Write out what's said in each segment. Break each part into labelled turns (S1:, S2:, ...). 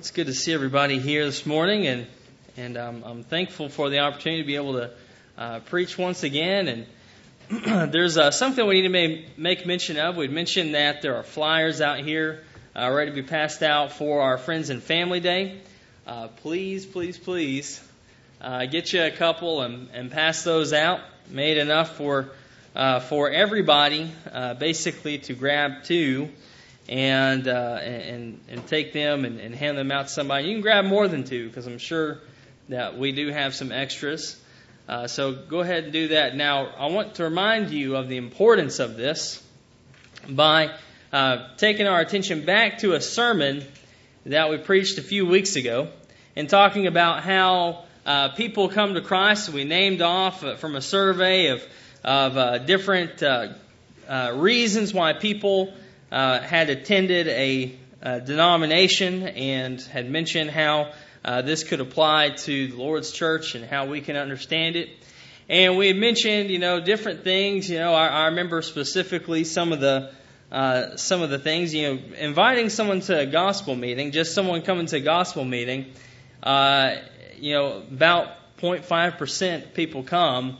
S1: it's good to see everybody here this morning, and and um, I'm thankful for the opportunity to be able to uh, preach once again. And there's uh, something we need to make, make mention of. We'd mentioned that there are flyers out here uh, ready to be passed out for our Friends and Family Day. Uh, please, please, please uh, get you a couple and, and pass those out. Made enough for uh, for everybody, basically to grab two and uh, and and take them and, and hand them out to somebody. You can grab more than two because I'm sure that we do have some extras. Uh, so go ahead and do that. Now I want to remind you of the importance of this by uh, taking our attention back to a sermon that we preached a few weeks ago and talking about how uh, people come to Christ. We named off uh, from a survey of of uh, different reasons why people uh, had attended a, a, denomination and had mentioned how uh, this could apply to the Lord's church and how we can understand it. And we had mentioned, you know, different things. You know, I, I remember specifically some of the uh, some of the things. You know, inviting someone to a gospel meeting, just someone coming to a gospel meeting. Uh, you know, about 0.5 percent people come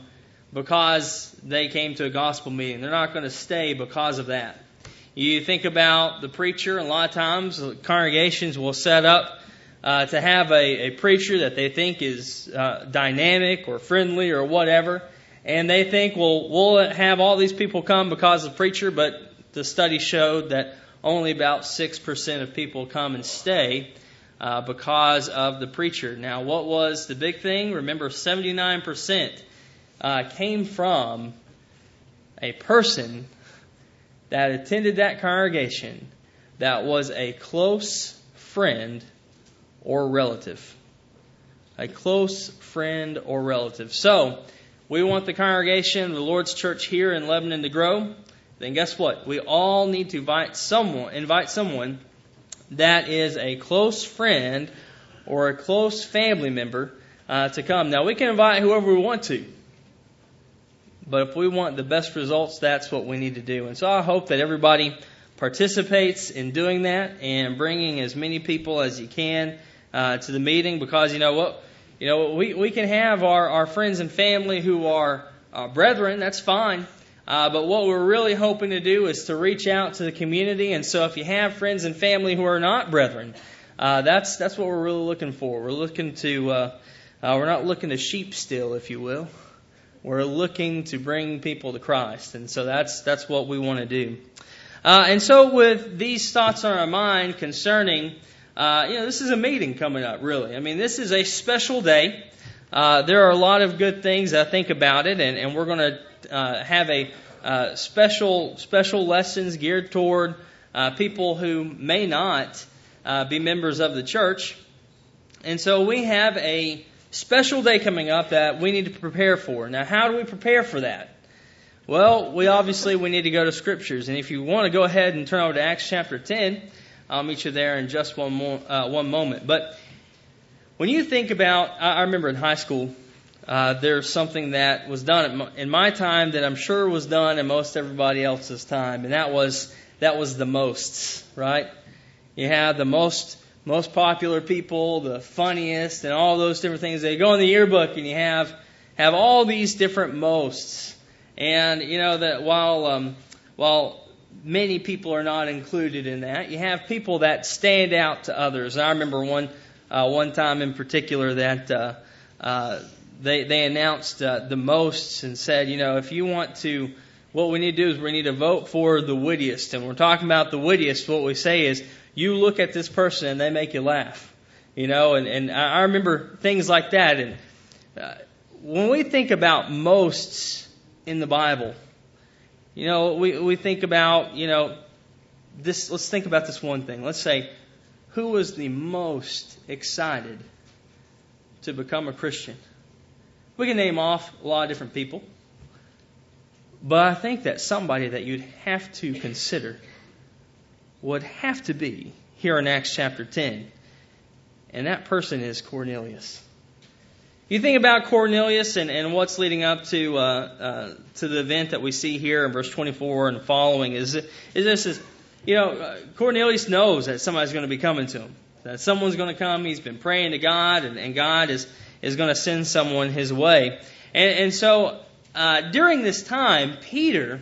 S1: because they came to a gospel meeting. They're not going to stay because of that. You think about the preacher, a lot of times congregations will set up uh, to have a, a, preacher that they think is uh, dynamic or friendly or whatever, and they think, well, we'll have all these people come because of the preacher, but the study showed that only about 6% of people come and stay uh, because of the preacher. Now, what was the big thing? Remember, 79% uh, came from a person that attended that congregation that was a close friend or relative. A close friend or relative. So, we want the congregation, the Lord's church here in Lebanon to grow. Then guess what? We all need to invite someone, invite someone that is a close friend or a close family member uh, to come. Now we can invite whoever we want to. But if we want the best results, that's what we need to do. And so I hope that everybody participates in doing that and bringing as many people as you can uh, to the meeting because you know what you know we we can have our our friends and family who are uh, brethren that's fine. Uh, but what we're really hoping to do is to reach out to the community. And so if you have friends and family who are not brethren uh, that's that's what we're really looking for. We're looking to uh, we're not looking to sheep steal if you will we're looking to bring people to Christ, and so that's that's what we want to do. Uh, and so, with these thoughts on our mind concerning, uh, you know, this is a meeting coming up. Really, I mean, this is a special day. Uh, there are a lot of good things I think about it, and, and we're going to uh, have a uh, special special lessons geared toward uh, people who may not be members of the church. And so we have a special day coming up that we need to prepare for. Now, how do we prepare for that? Well, we obviously we need to go to scriptures, and if you want to go ahead and turn over to Acts chapter 10, I'll meet you there in just one more, uh, one moment. But when you think about, I, remember in high school, uh, there's something that was done in my time that I'm sure was done in most everybody else's time, and that was that was the mosts, right? You had the most most popular people, the funniest, and all those different things. They go in the yearbook and you have have all these different mosts. And you know that while um, while many people are not included in that, you have people that stand out to others. I remember one uh, one time in particular that uh, uh, they they announced uh, the mosts and said, you know, if you want to what we need to do is we need to vote for the wittiest. And we're talking about the wittiest. What we say is you look at this person and they make you laugh. You know, and, and I remember things like that. And uh, when we think about mosts in the Bible, you know, we, we think about, you know, this, let's think about this one thing. Let's say, who was the most excited to become a Christian? We can name off a lot of different people. But I think that somebody that you'd have to consider would have to be here in Acts chapter 10. And that person is Cornelius. You think about Cornelius and, and what's leading up to uh, uh, to the event that we see here in verse 24 and following is is this is you know uh, Cornelius knows that somebody's going to be coming to him. That someone's going to come. He's been praying to God, and, and God is, is going to send someone his way. And, and so uh, during this time, Peter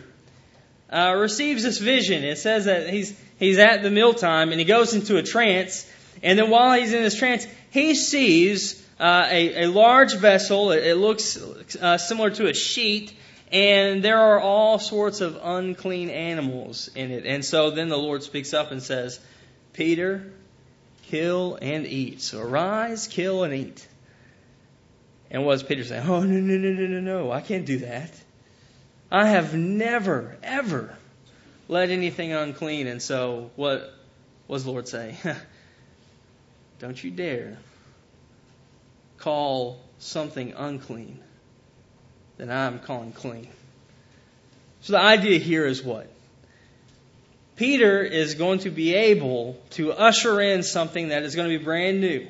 S1: uh, receives this vision. It says that he's, he's at the mealtime and he goes into a trance. And then while he's in this trance, he sees uh, a, a large vessel. It, it looks uh, similar to a sheet. And there are all sorts of unclean animals in it. And so then the Lord speaks up and says, Peter, kill and eat. So arise, kill and eat. And what does Peter say? Oh, no, no, no, no, no, no. I can't do that. I have never, ever let anything unclean. And so what, was the Lord say? Don't you dare call something unclean that I'm calling clean. So the idea here is what? Peter is going to be able to usher in something that is going to be brand new.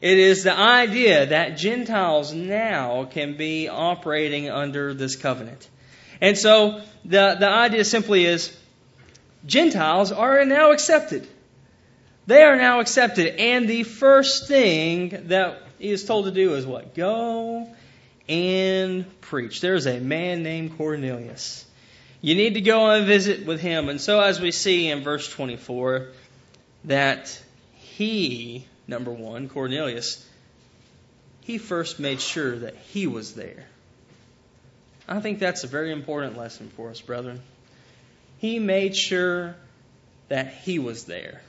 S1: It is the idea that Gentiles now can be operating under this covenant. And so the, the idea simply is Gentiles are now accepted. They are now accepted. And the first thing that he is told to do is what? Go and preach. There's a man named Cornelius. You need to go on a visit with him. And so, as we see in verse 24, that he, number one, Cornelius, he first made sure that he was there. I think that's a very important lesson for us, brethren. He made sure that he was there.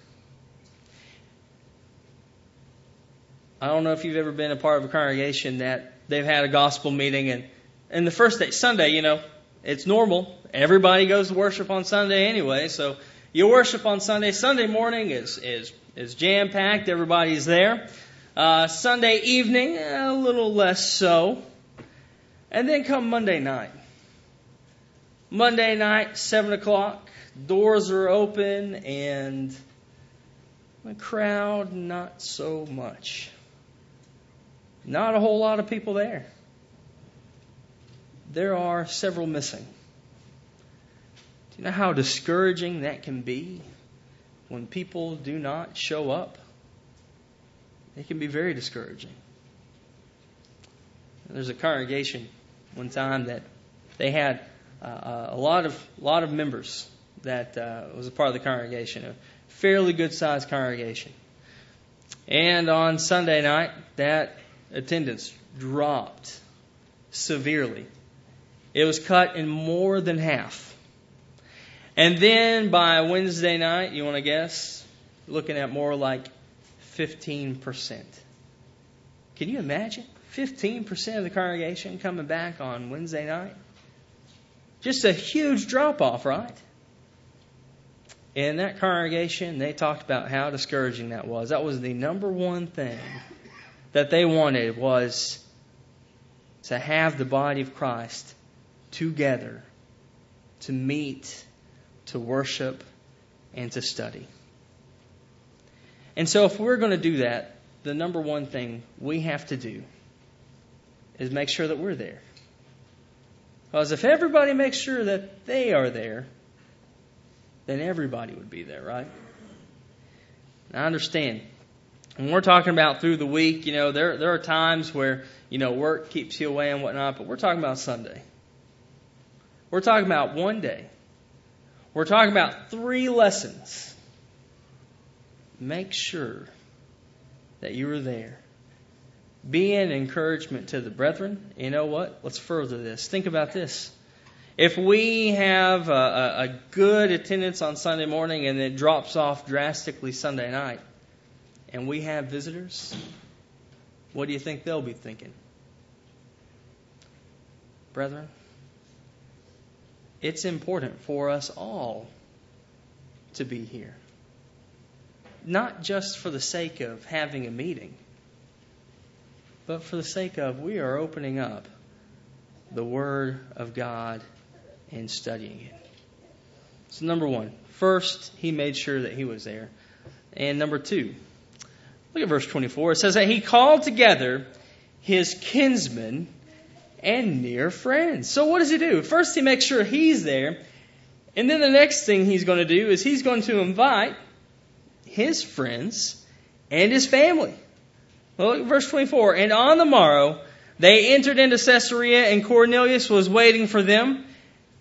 S1: I don't know if you've ever been a part of a congregation that they've had a gospel meeting and and the first day, Sunday, you know, it's normal. Everybody goes to worship on Sunday anyway, so you worship on Sunday. Sunday morning is is is jam packed. Everybody's there. Uh, Sunday evening, a little less so. And then come Monday night. Monday night, seven o'clock, doors are open, and the crowd not so much. Not a whole lot of people there. There are several missing. Do you know how discouraging that can be when people do not show up? It can be very discouraging. There's a congregation one time that they had uh, a lot of lot of members that uh, was a part of the congregation, a fairly good sized congregation. And on Sunday night, that attendance dropped severely. It was cut in more than half. And then by Wednesday night, you want to guess? Looking at more like 15%. Can you imagine? 15% of the congregation coming back on Wednesday night? Just a huge drop off, right? In that congregation, they talked about how discouraging that was. That was the number one thing that they wanted was to have the body of Christ together to meet, to worship, and to study. And so, if we're going to do that, the number one thing we have to do is make sure that we're there. Because if everybody makes sure that they are there, then everybody would be there, right? I understand when we're talking about through the week, you know, there there are times where you know work keeps you away and whatnot, but we're talking about Sunday. We're talking about one day. We're talking about three lessons. Make sure that you are there. Be an encouragement to the brethren. You know what? Let's further this. Think about this. If we have a, a, a good attendance on Sunday morning and it drops off drastically Sunday night, and we have visitors, what do you think they'll be thinking? Brethren, it's important for us all to be here. Not just for the sake of having a meeting, but for the sake of we are opening up the Word of God and studying it. So, number one, first, he made sure that he was there. And number two, look at verse 24. It says that he called together his kinsmen and near friends. So what does he do? First, he makes sure he's there. And then the next thing he's going to do is he's going to invite his friends and his family. Look verse 24. And on the morrow, they entered into Caesarea, and Cornelius was waiting for them,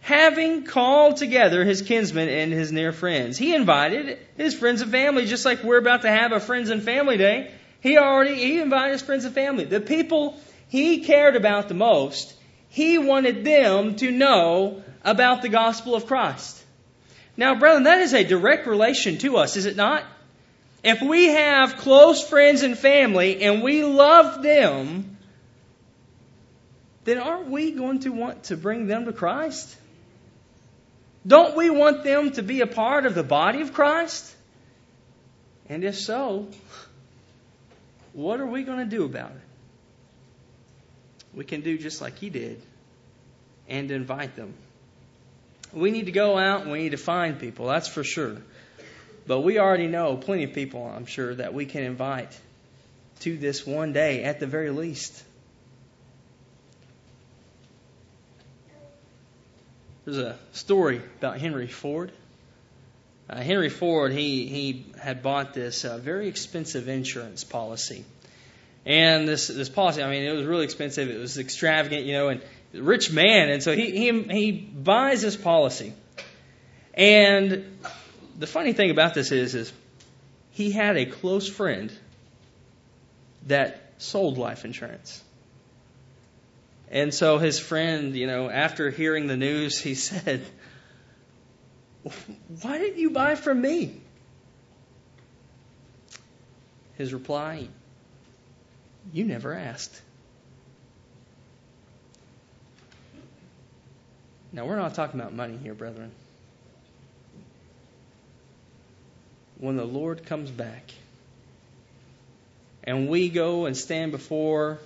S1: having called together his kinsmen and his near friends. He invited his friends and family, just like we're about to have a friends and family day. He already he invited his friends and family. The people he cared about the most, he wanted them to know about the gospel of Christ. Now, brethren, that is a direct relation to us, is it not? If we have close friends and family and we love them, then aren't we going to want to bring them to Christ? Don't we want them to be a part of the body of Christ? And if so, what are we going to do about it? We can do just like he did and invite them. We need to go out and we need to find people, that's for sure. But we already know plenty of people, I'm sure, that we can invite to this one day at the very least. There's a story about Henry Ford. Uh, Henry Ford, he, he had bought this uh, very expensive insurance policy. And this, this policy, I mean, it was really expensive. It was extravagant, you know, and rich man. And so he, he, he buys this policy. And the funny thing about this is, is he had a close friend that sold life insurance. And so his friend, you know, after hearing the news, he said, Why didn't you buy from me? His reply, You never asked. Now, we're not talking about money here, brethren. When the Lord comes back. And we go and stand before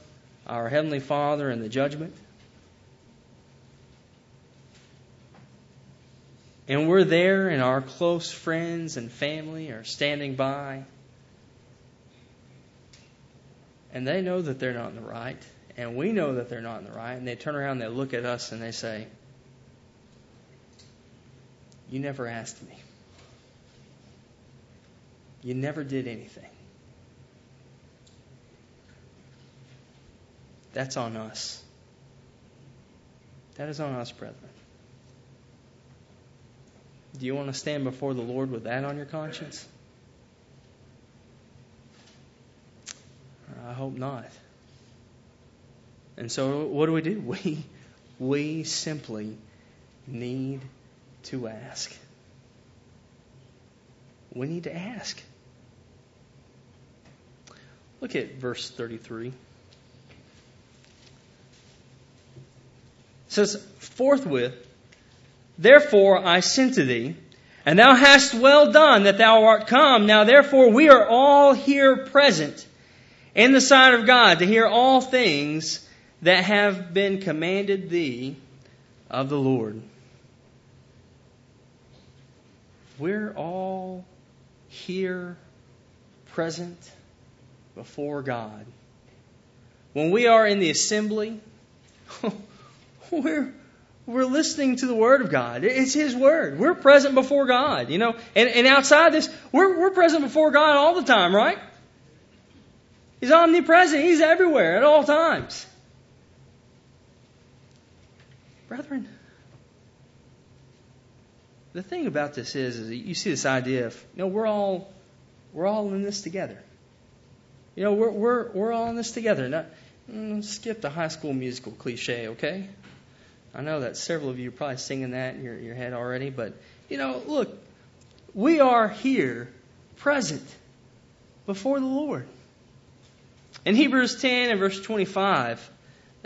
S1: our Heavenly Father in the judgment, and we're there and our close friends and family are standing by, and they know that they're not in the right, and we know that they're not in the right, and they turn around and they look at us and they say, you never asked me. You never did anything. That's on us. That is on us, brethren. Do you want to stand before the Lord with that on your conscience? I hope not. And so, what do we do? We, we simply need to ask. We need to ask. Look at verse 33. It says, Forthwith, therefore I sent to thee, and thou hast well done that thou art come. Now therefore we are all here present in the sight of God to hear all things that have been commanded thee of the Lord. We're all here present before God. When we are in the assembly, we're we're listening to the Word of God. It's His Word. We're present before God, you know. And, and outside this, we're, we're present before God all the time, right? He's omnipresent. He's everywhere at all times. Brethren, the thing about this is, is you see this idea of, you know, we're all, we're all in this together. You know, we're, we're, we're all in this together. Now, mm, skip the high school musical cliche, okay? I know that several of you are probably singing that in your, your head already, but, you know, look, we are here present before the Lord. In Hebrews 10 and verse 25,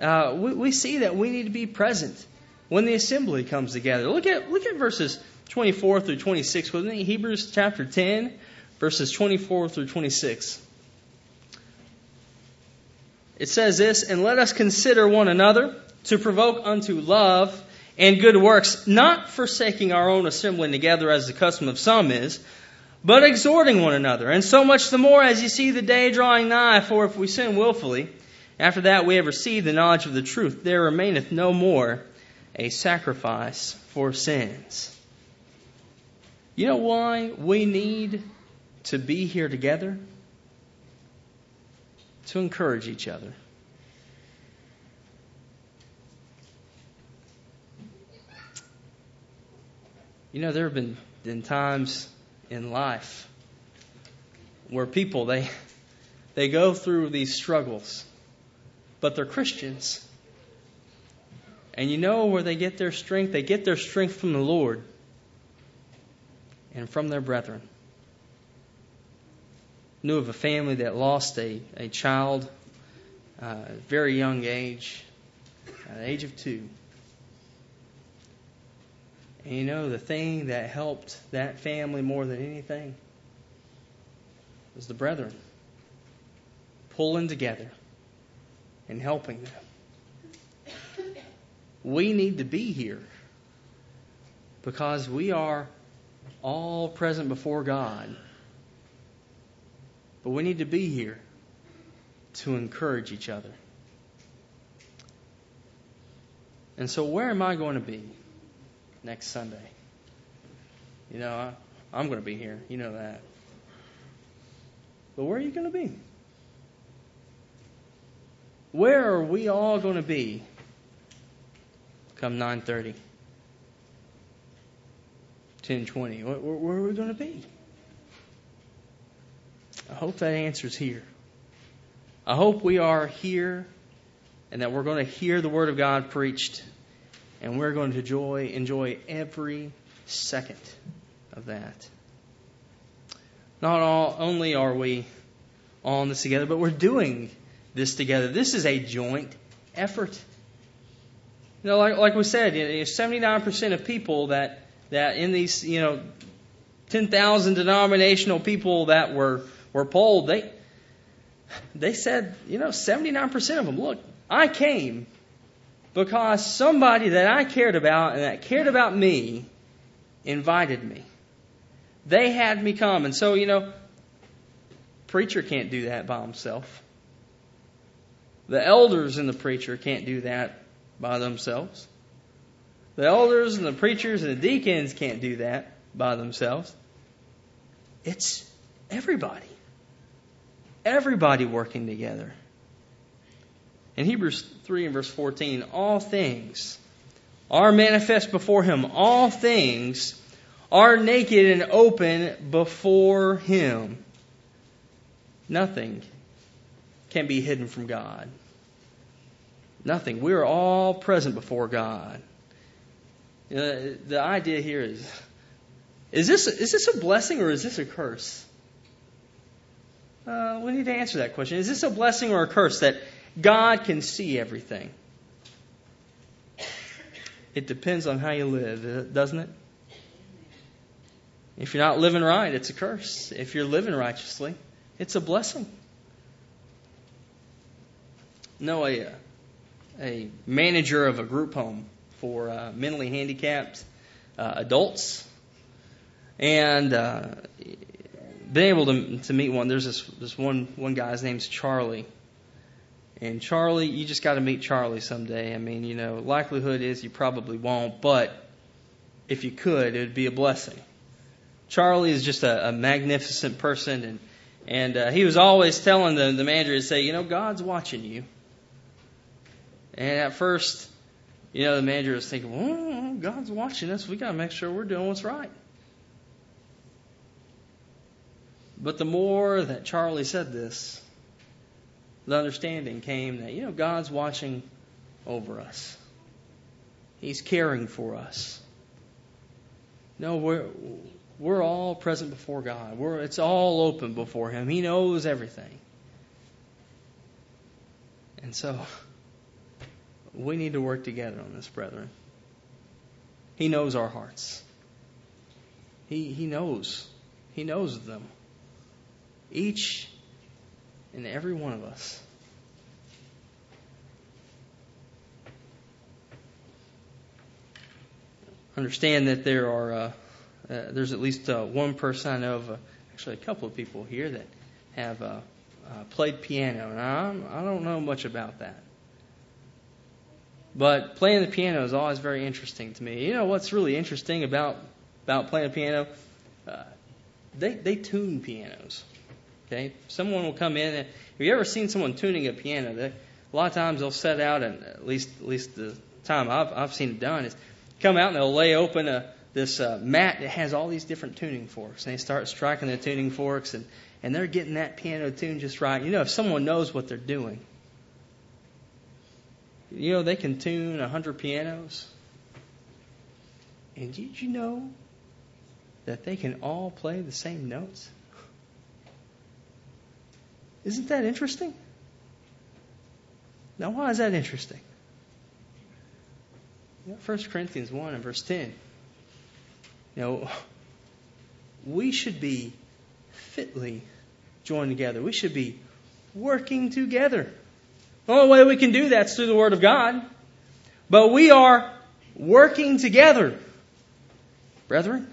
S1: uh, we, we see that we need to be present when the assembly comes together. Look at, look at verses 24 through 26 with me. Hebrews chapter 10, verses 24 through 26. It says this, and let us consider one another to provoke unto love and good works, not forsaking our own assembling together as the custom of some is, but exhorting one another, and so much the more as you see the day drawing nigh, for if we sin wilfully, after that we have received the knowledge of the truth, there remaineth no more a sacrifice for sins. You know why we need to be here together? To encourage each other. You know, there have been, been times in life where people they they go through these struggles, but they're Christians. And you know where they get their strength? They get their strength from the Lord and from their brethren. Knew of a family that lost a, a child uh, very young age, at the age of two. And you know, the thing that helped that family more than anything was the brethren pulling together and helping them. We need to be here because we are all present before God. But we need to be here to encourage each other. And so, where am I going to be next Sunday? You know, I, I'm going to be here. You know that. But where are you going to be? Where are we all going to be come 9:30? 10:20. Where, where are we going to be? I hope that answer's here. I hope we are here and that we're going to hear the Word of God preached and we're going to enjoy, enjoy every second of that. Not all, only are we on this together, but we're doing this together. This is a joint effort. You know, like, like we said, 79% of people that, that in these, you know, 10,000 denominational people that were, were polled, they, they said, you know, 79% of them, look, I came because somebody that I cared about and that cared about me invited me. They had me come. And so, you know, preacher can't do that by himself. The elders and the preacher can't do that by themselves. The elders and the preachers and the deacons can't do that by themselves. It's everybody. Everybody working together. In Hebrews 3 and verse 14, all things are manifest before him. All things are naked and open before him. Nothing can be hidden from God. Nothing. We are all present before God. You know, the idea here is is this, is this a blessing or is this a curse? Uh, we need to answer that question. Is this a blessing or a curse that God can see everything? It depends on how you live, doesn't it? If you're not living right, it's a curse. If you're living righteously, it's a blessing. No, a, a manager of a group home for uh, mentally handicapped uh, adults, and uh, been able to to meet one. There's this this one one guy's name's Charlie, and Charlie, you just got to meet Charlie someday. I mean, you know, likelihood is you probably won't, but if you could, it would be a blessing. Charlie is just a, a magnificent person, and and uh, he was always telling the the manager to say, you know, God's watching you. And at first, you know, the manager was thinking, well, God's watching us. We got to make sure we're doing what's right. But the more that Charlie said this, the understanding came that, you know, God's watching over us. He's caring for us. No, we're, we're all present before God. We're, it's all open before Him. He knows everything. And so, we need to work together on this, brethren. He knows our hearts. He, he knows. He knows them. Each and every one of us. Understand that there are, uh, uh, there's at least uh, one person I know of, uh, actually a couple of people here that have uh, uh, played piano, and I, I don't know much about that. But playing the piano is always very interesting to me. You know what's really interesting about about playing piano? Uh, they they tune pianos. Okay, someone will come in. And, have you ever seen someone tuning a piano? They, a lot of times they'll set out, and at least at least the time I've I've seen it done is come out and they'll lay open a this uh, mat that has all these different tuning forks, and they start striking the tuning forks, and and they're getting that piano tuned just right. You know, if someone knows what they're doing, you know they can tune a hundred pianos. And did you know that they can all play the same notes? Isn't that interesting? Now, why is that interesting? 1 Corinthians 1 and verse 10. You know, we should be fitly joined together. We should be working together. The only way we can do that is through the Word of God. But we are working together. Brethren,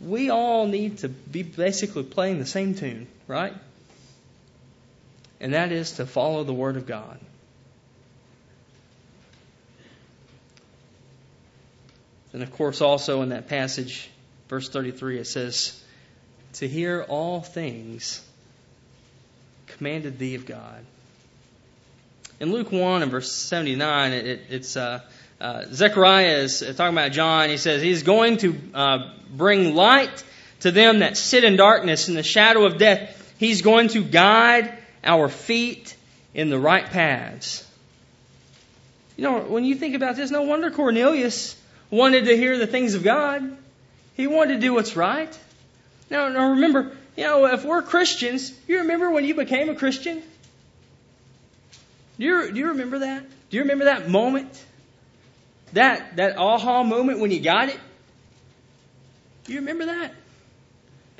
S1: we all need to be basically playing the same tune, right? And that is to follow the Word of God. And of course, also in that passage, verse 33, it says, To hear all things commanded thee of God. In Luke 1 and verse 79, it, it's uh, uh, Zechariah is talking about John. He says, He's going to uh, bring light to them that sit in darkness in the shadow of death. He's going to guide our feet in the right paths. You know, when you think about this, no wonder Cornelius wanted to hear the things of God. He wanted to do what's right. Now, now remember, you know, if we're Christians, you remember when you became a Christian? Do you, do you remember that? Do you remember that moment? That, that aha moment when you got it? Do you remember that?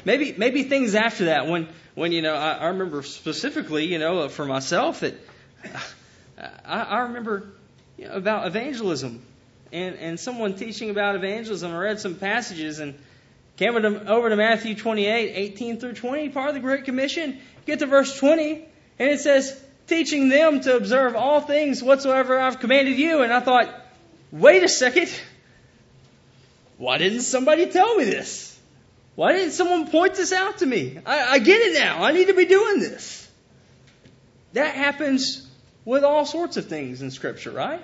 S1: Maybe, maybe things after that when, when, you know, I, I remember specifically, you know, for myself that I, I remember you know, about evangelism and, and someone teaching about evangelism. I read some passages and came over to Matthew 28, 18 through 20, part of the Great Commission. Get to verse 20, and it says, teaching them to observe all things whatsoever I've commanded you. And I thought, wait a second. Why didn't somebody tell me this? Why didn't someone point this out to me? I, I get it now. I need to be doing this. That happens with all sorts of things in Scripture, right?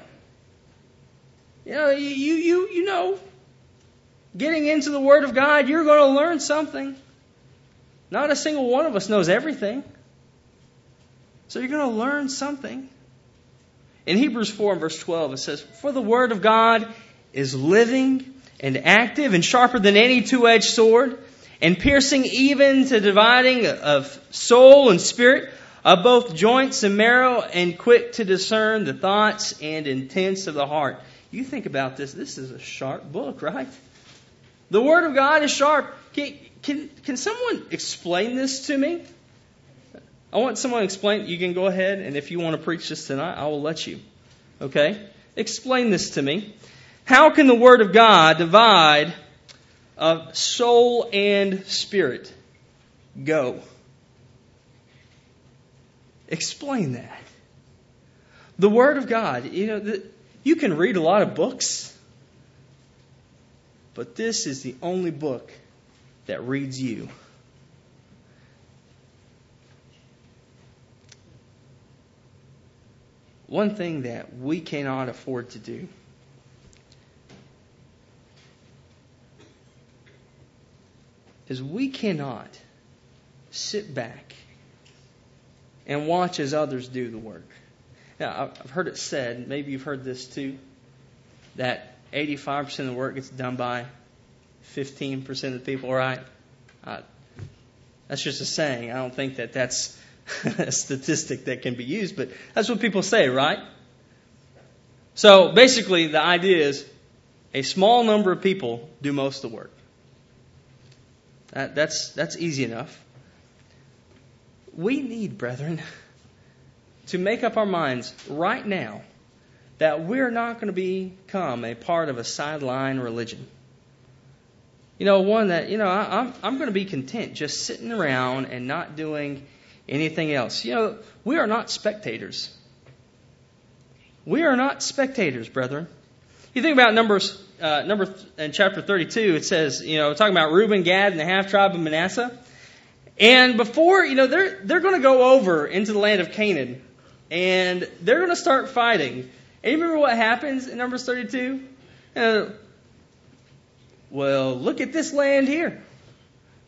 S1: You know, you, you, you know, getting into the Word of God, you're going to learn something. Not a single one of us knows everything. So you're going to learn something. In Hebrews 4 and verse 12, it says, For the Word of God is living and active and sharper than any two edged sword, and piercing even to dividing of soul and spirit, of both joints and marrow, and quick to discern the thoughts and intents of the heart. You think about this, this is a sharp book, right? The Word of God is sharp. Can, can, can someone explain this to me? I want someone to explain. You can go ahead, and if you want to preach this tonight, I will let you. Okay? Explain this to me. How can the Word of God divide of soul and spirit? Go. Explain that. The Word of God, you know, the, you can read a lot of books, but this is the only book that reads you. One thing that we cannot afford to do is we cannot sit back and watch as others do the work. Now, I've heard it said, maybe you've heard this too, that 85% of the work gets done by 15% of the people, right? Uh, that's just a saying. I don't think that that's a statistic that can be used, but that's what people say, right? So basically, the idea is a small number of people do most of the work. That, that's, that's easy enough. We need, brethren, to make up our minds right now that we're not going to become a part of a sideline religion. You know, one that, you know, I, I'm, I'm going to be content just sitting around and not doing anything else. You know, we are not spectators. We are not spectators, brethren. You think about Numbers, uh, number in chapter 32, it says, you know, talking about Reuben, Gad, and the half tribe of Manasseh. And before, you know, they're, they're going to go over into the land of Canaan and they're going to start fighting. And you remember what happens in Numbers 32? Uh, well, look at this land here.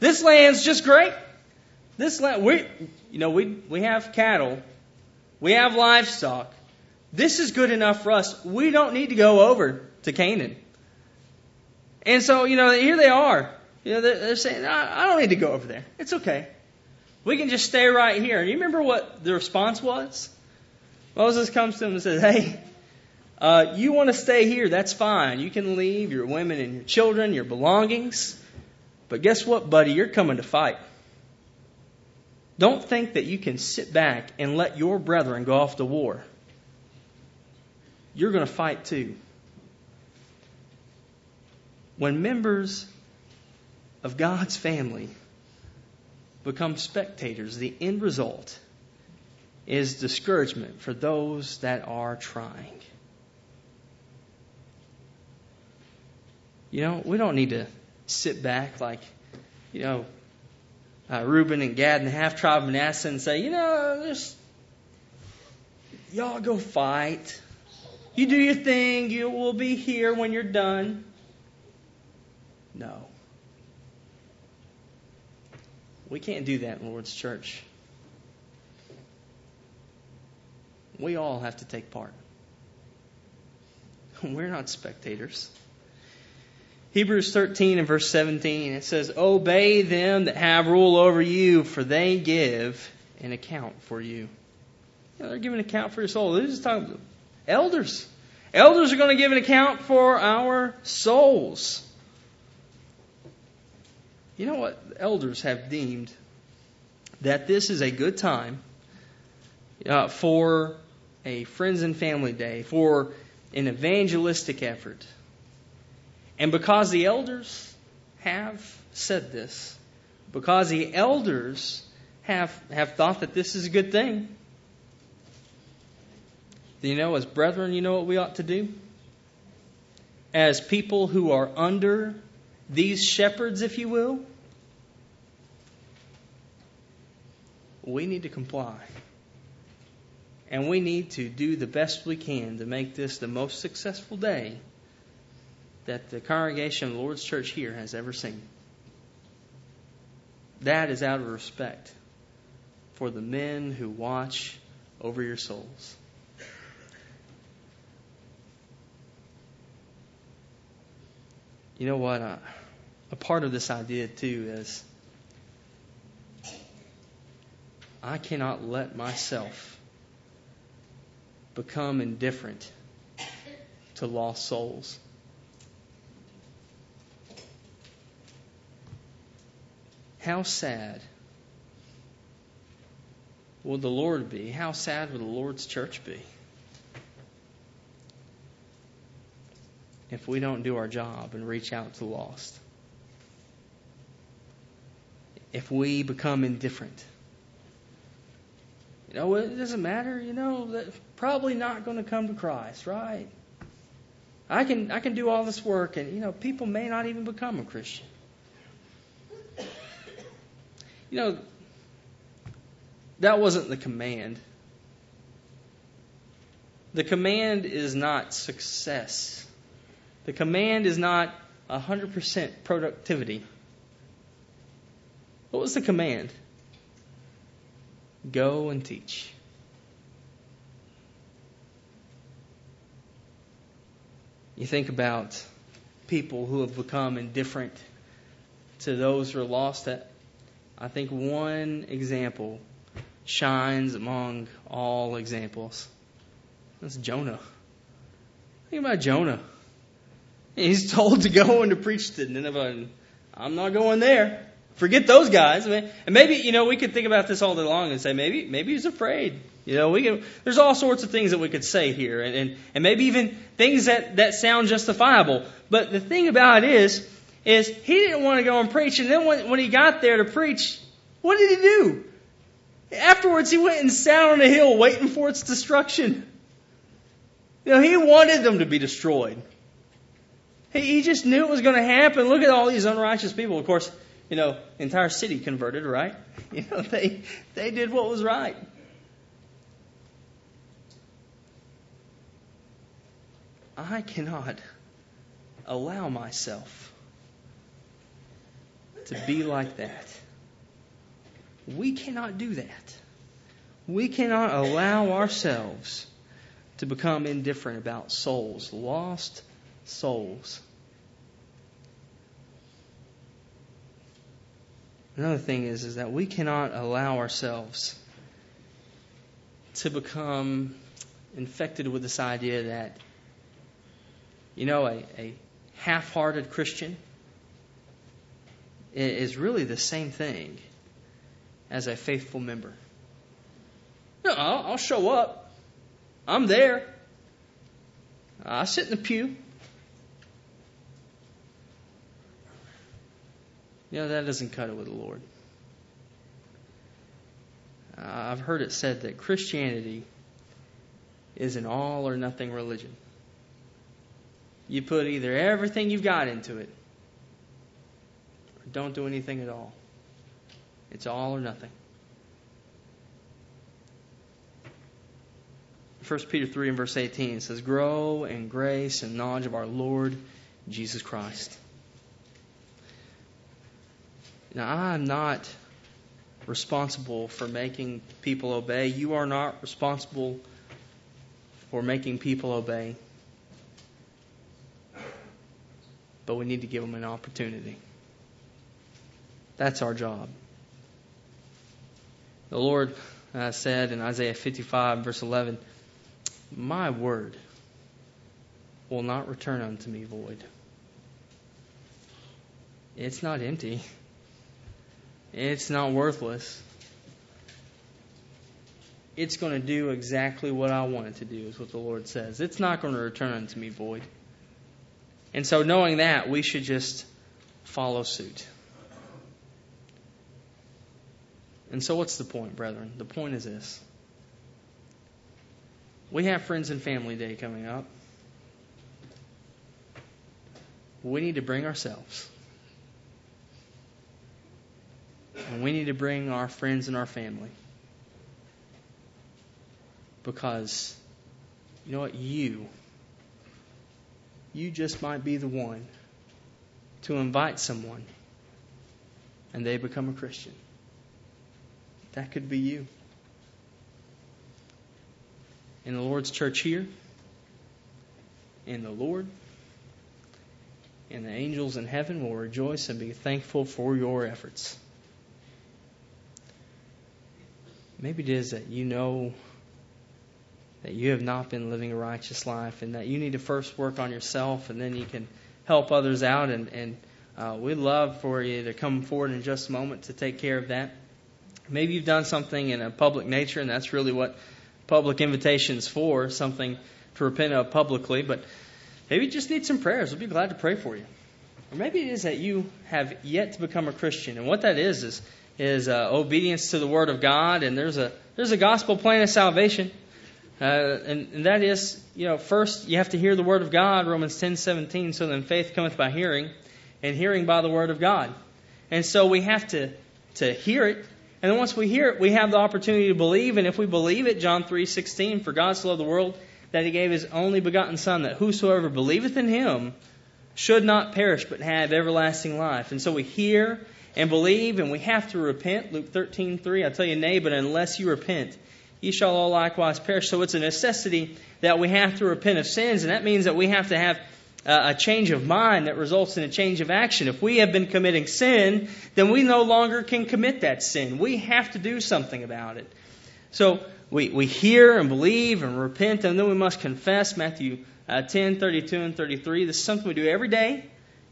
S1: This land's just great. This land, we, you know, we, we have cattle. We have livestock. This is good enough for us. We don't need to go over to Canaan. And so, you know, here they are. You know, they're, they're saying, I, I don't need to go over there. It's okay. We can just stay right here. And you remember what the response was? Moses comes to them and says, Hey, uh, you want to stay here, that's fine. You can leave your women and your children, your belongings. But guess what, buddy? You're coming to fight. Don't think that you can sit back and let your brethren go off to war. You're going to fight too. When members of God's family become spectators, the end result is discouragement for those that are trying. You know, we don't need to sit back like, you know, uh, Reuben and Gad and the half tribe of Manasseh and say, you know, just y'all go fight. You do your thing. You will be here when you're done. No. We can't do that in Lord's church. We all have to take part. We're not spectators. Hebrews 13 and verse 17, it says, Obey them that have rule over you, for they give an account for you. you know, they're giving account for your soul. This is talking elders. Elders are going to give an account for our souls. You know what? Elders have deemed that this is a good time uh, for a friends and family day, for an evangelistic effort and because the elders have said this, because the elders have, have thought that this is a good thing, you know, as brethren, you know what we ought to do? As people who are under these shepherds, if you will, we need to comply. And we need to do the best we can to make this the most successful day that the congregation of the Lord's church here has ever seen. That is out of respect for the men who watch over your souls. You know what? Uh, a part of this idea, too, is I cannot let myself become indifferent to lost souls. How sad will the Lord be? How sad will the Lord's church be? If we don't do our job and reach out to the lost. If we become indifferent. You know, it doesn't matter, you know, probably not going to come to Christ, right? I can I can do all this work and you know, people may not even become a Christian. You know, that wasn't the command. The command is not success. The command is not 100% productivity. What was the command? Go and teach. You think about people who have become indifferent to those who are lost I think one example shines among all examples. That's Jonah. Think about Jonah. He's told to go and to preach to Nineveh, and I'm not going there. Forget those guys. I mean, and maybe you know we could think about this all day long and say maybe maybe he's afraid. You know, we can. There's all sorts of things that we could say here, and and, and maybe even things that that sound justifiable. But the thing about it is, is he didn't want to go and preach. And then when, when he got there to preach, what did he do? Afterwards, he went and sat on a hill waiting for its destruction. You know, he wanted them to be destroyed. He, just knew it was going to happen. Look at all these unrighteous people. Of course, you know, entire city converted, right? You know, they they did what was right. I cannot allow myself to be like that. We cannot do that. We cannot allow ourselves to become indifferent about souls, lost souls. Another thing is, is that we cannot allow ourselves to become infected with this idea that, you know, a, a half hearted Christian is really the same thing as a faithful member. No, I'll, I'll show up. I'm there. I sit in the pew. You know, that doesn't cut it with the Lord. Uh, I've heard it said that Christianity is an all or nothing religion. You put either everything you've got into it or don't do anything at all. It's all or nothing. 1 Peter 3 and verse 18 says, Grow in grace and knowledge of our Lord Jesus Christ. Now, I'm not responsible for making people obey. You are not responsible for making people obey. But we need to give them an opportunity. That's our job. The Lord uh, said in Isaiah 55, verse 11, My word will not return unto me void. It's not empty. It's not worthless. It's going to do exactly what I want it to do, is what the Lord says. It's not going to return unto me void. And so, knowing that, we should just follow suit. And so, what's the point, brethren? The point is this we have Friends and Family Day coming up. We need to bring ourselves. And we need to bring our friends and our family. Because, you know what? You, you just might be the one to invite someone and they become a Christian. That could be you. In the Lord's church here, in the Lord, and the angels in heaven will rejoice and be thankful for your efforts. Maybe it is that you know that you have not been living a righteous life and that you need to first work on yourself and then you can help others out. And, and uh, we'd love for you to come forward in just a moment to take care of that. Maybe you've done something in a public nature, and that's really what public invitation's for, something to repent of publicly. But maybe you just need some prayers. We'll be glad to pray for you. Or maybe it is that you have yet to become a Christian, and what that is is is uh, obedience to the Word of God, and there's a there's a gospel plan of salvation, uh, and, and that is you know first you have to hear the Word of God, Romans ten seventeen. So then faith cometh by hearing, and hearing by the Word of God, and so we have to to hear it, and then once we hear it, we have the opportunity to believe, and if we believe it, John three sixteen, for God so loved the world that He gave His only begotten Son, that whosoever believeth in Him should not perish but have everlasting life. And so we hear and believe, and we have to repent. Luke 13:3. I tell you, nay, but unless you repent, ye shall all likewise perish. So it's a necessity that we have to repent of sins, and that means that we have to have a change of mind that results in a change of action. If we have been committing sin, then we no longer can commit that sin. We have to do something about it. So we, we hear and believe and repent, and then we must confess. Matthew uh, 10, 32, and 33. This is something we do every day.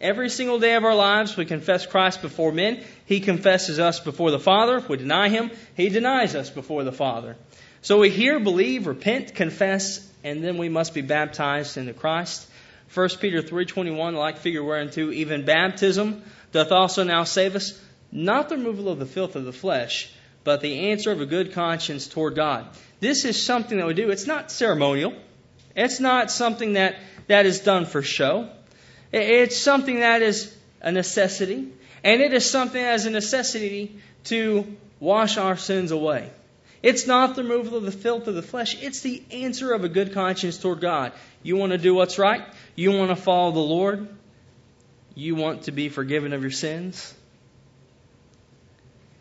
S1: Every single day of our lives, we confess Christ before men. He confesses us before the Father. If we deny Him, He denies us before the Father. So we hear, believe, repent, confess, and then we must be baptized into Christ. 1 Peter 3.21, like figure whereunto even baptism doth also now save us, not the removal of the filth of the flesh, but the answer of a good conscience toward God. This is something that we do. It's not ceremonial. It's not something that, that is done for show. It's something that is a necessity. And it is something as a necessity to wash our sins away. It's not the removal of the filth of the flesh, it's the answer of a good conscience toward God. You want to do what's right? You want to follow the Lord? You want to be forgiven of your sins?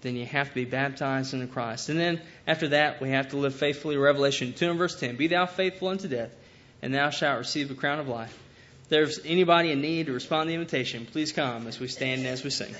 S1: Then you have to be baptized into Christ. And then after that, we have to live faithfully. Revelation 2 and verse 10 Be thou faithful unto death, and thou shalt receive a crown of life. There's anybody in need to respond to the invitation, please come as we stand and as we sing.